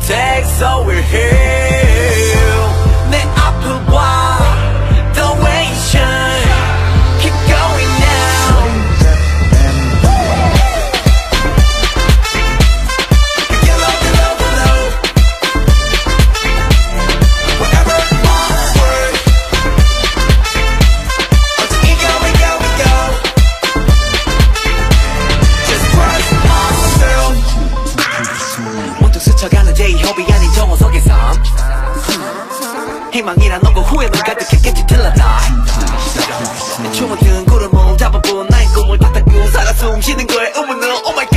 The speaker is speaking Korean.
take, so we're here. 툭툭 스쳐가는 j-hope이 아닌 정호석의 삶. 희망이란 없고 후회만 가득했겠지 till I die. 춤은 뜬구름만 잡아본 나의 꿈을 바라고 살아 숨 쉬는 거에 의문은 oh my god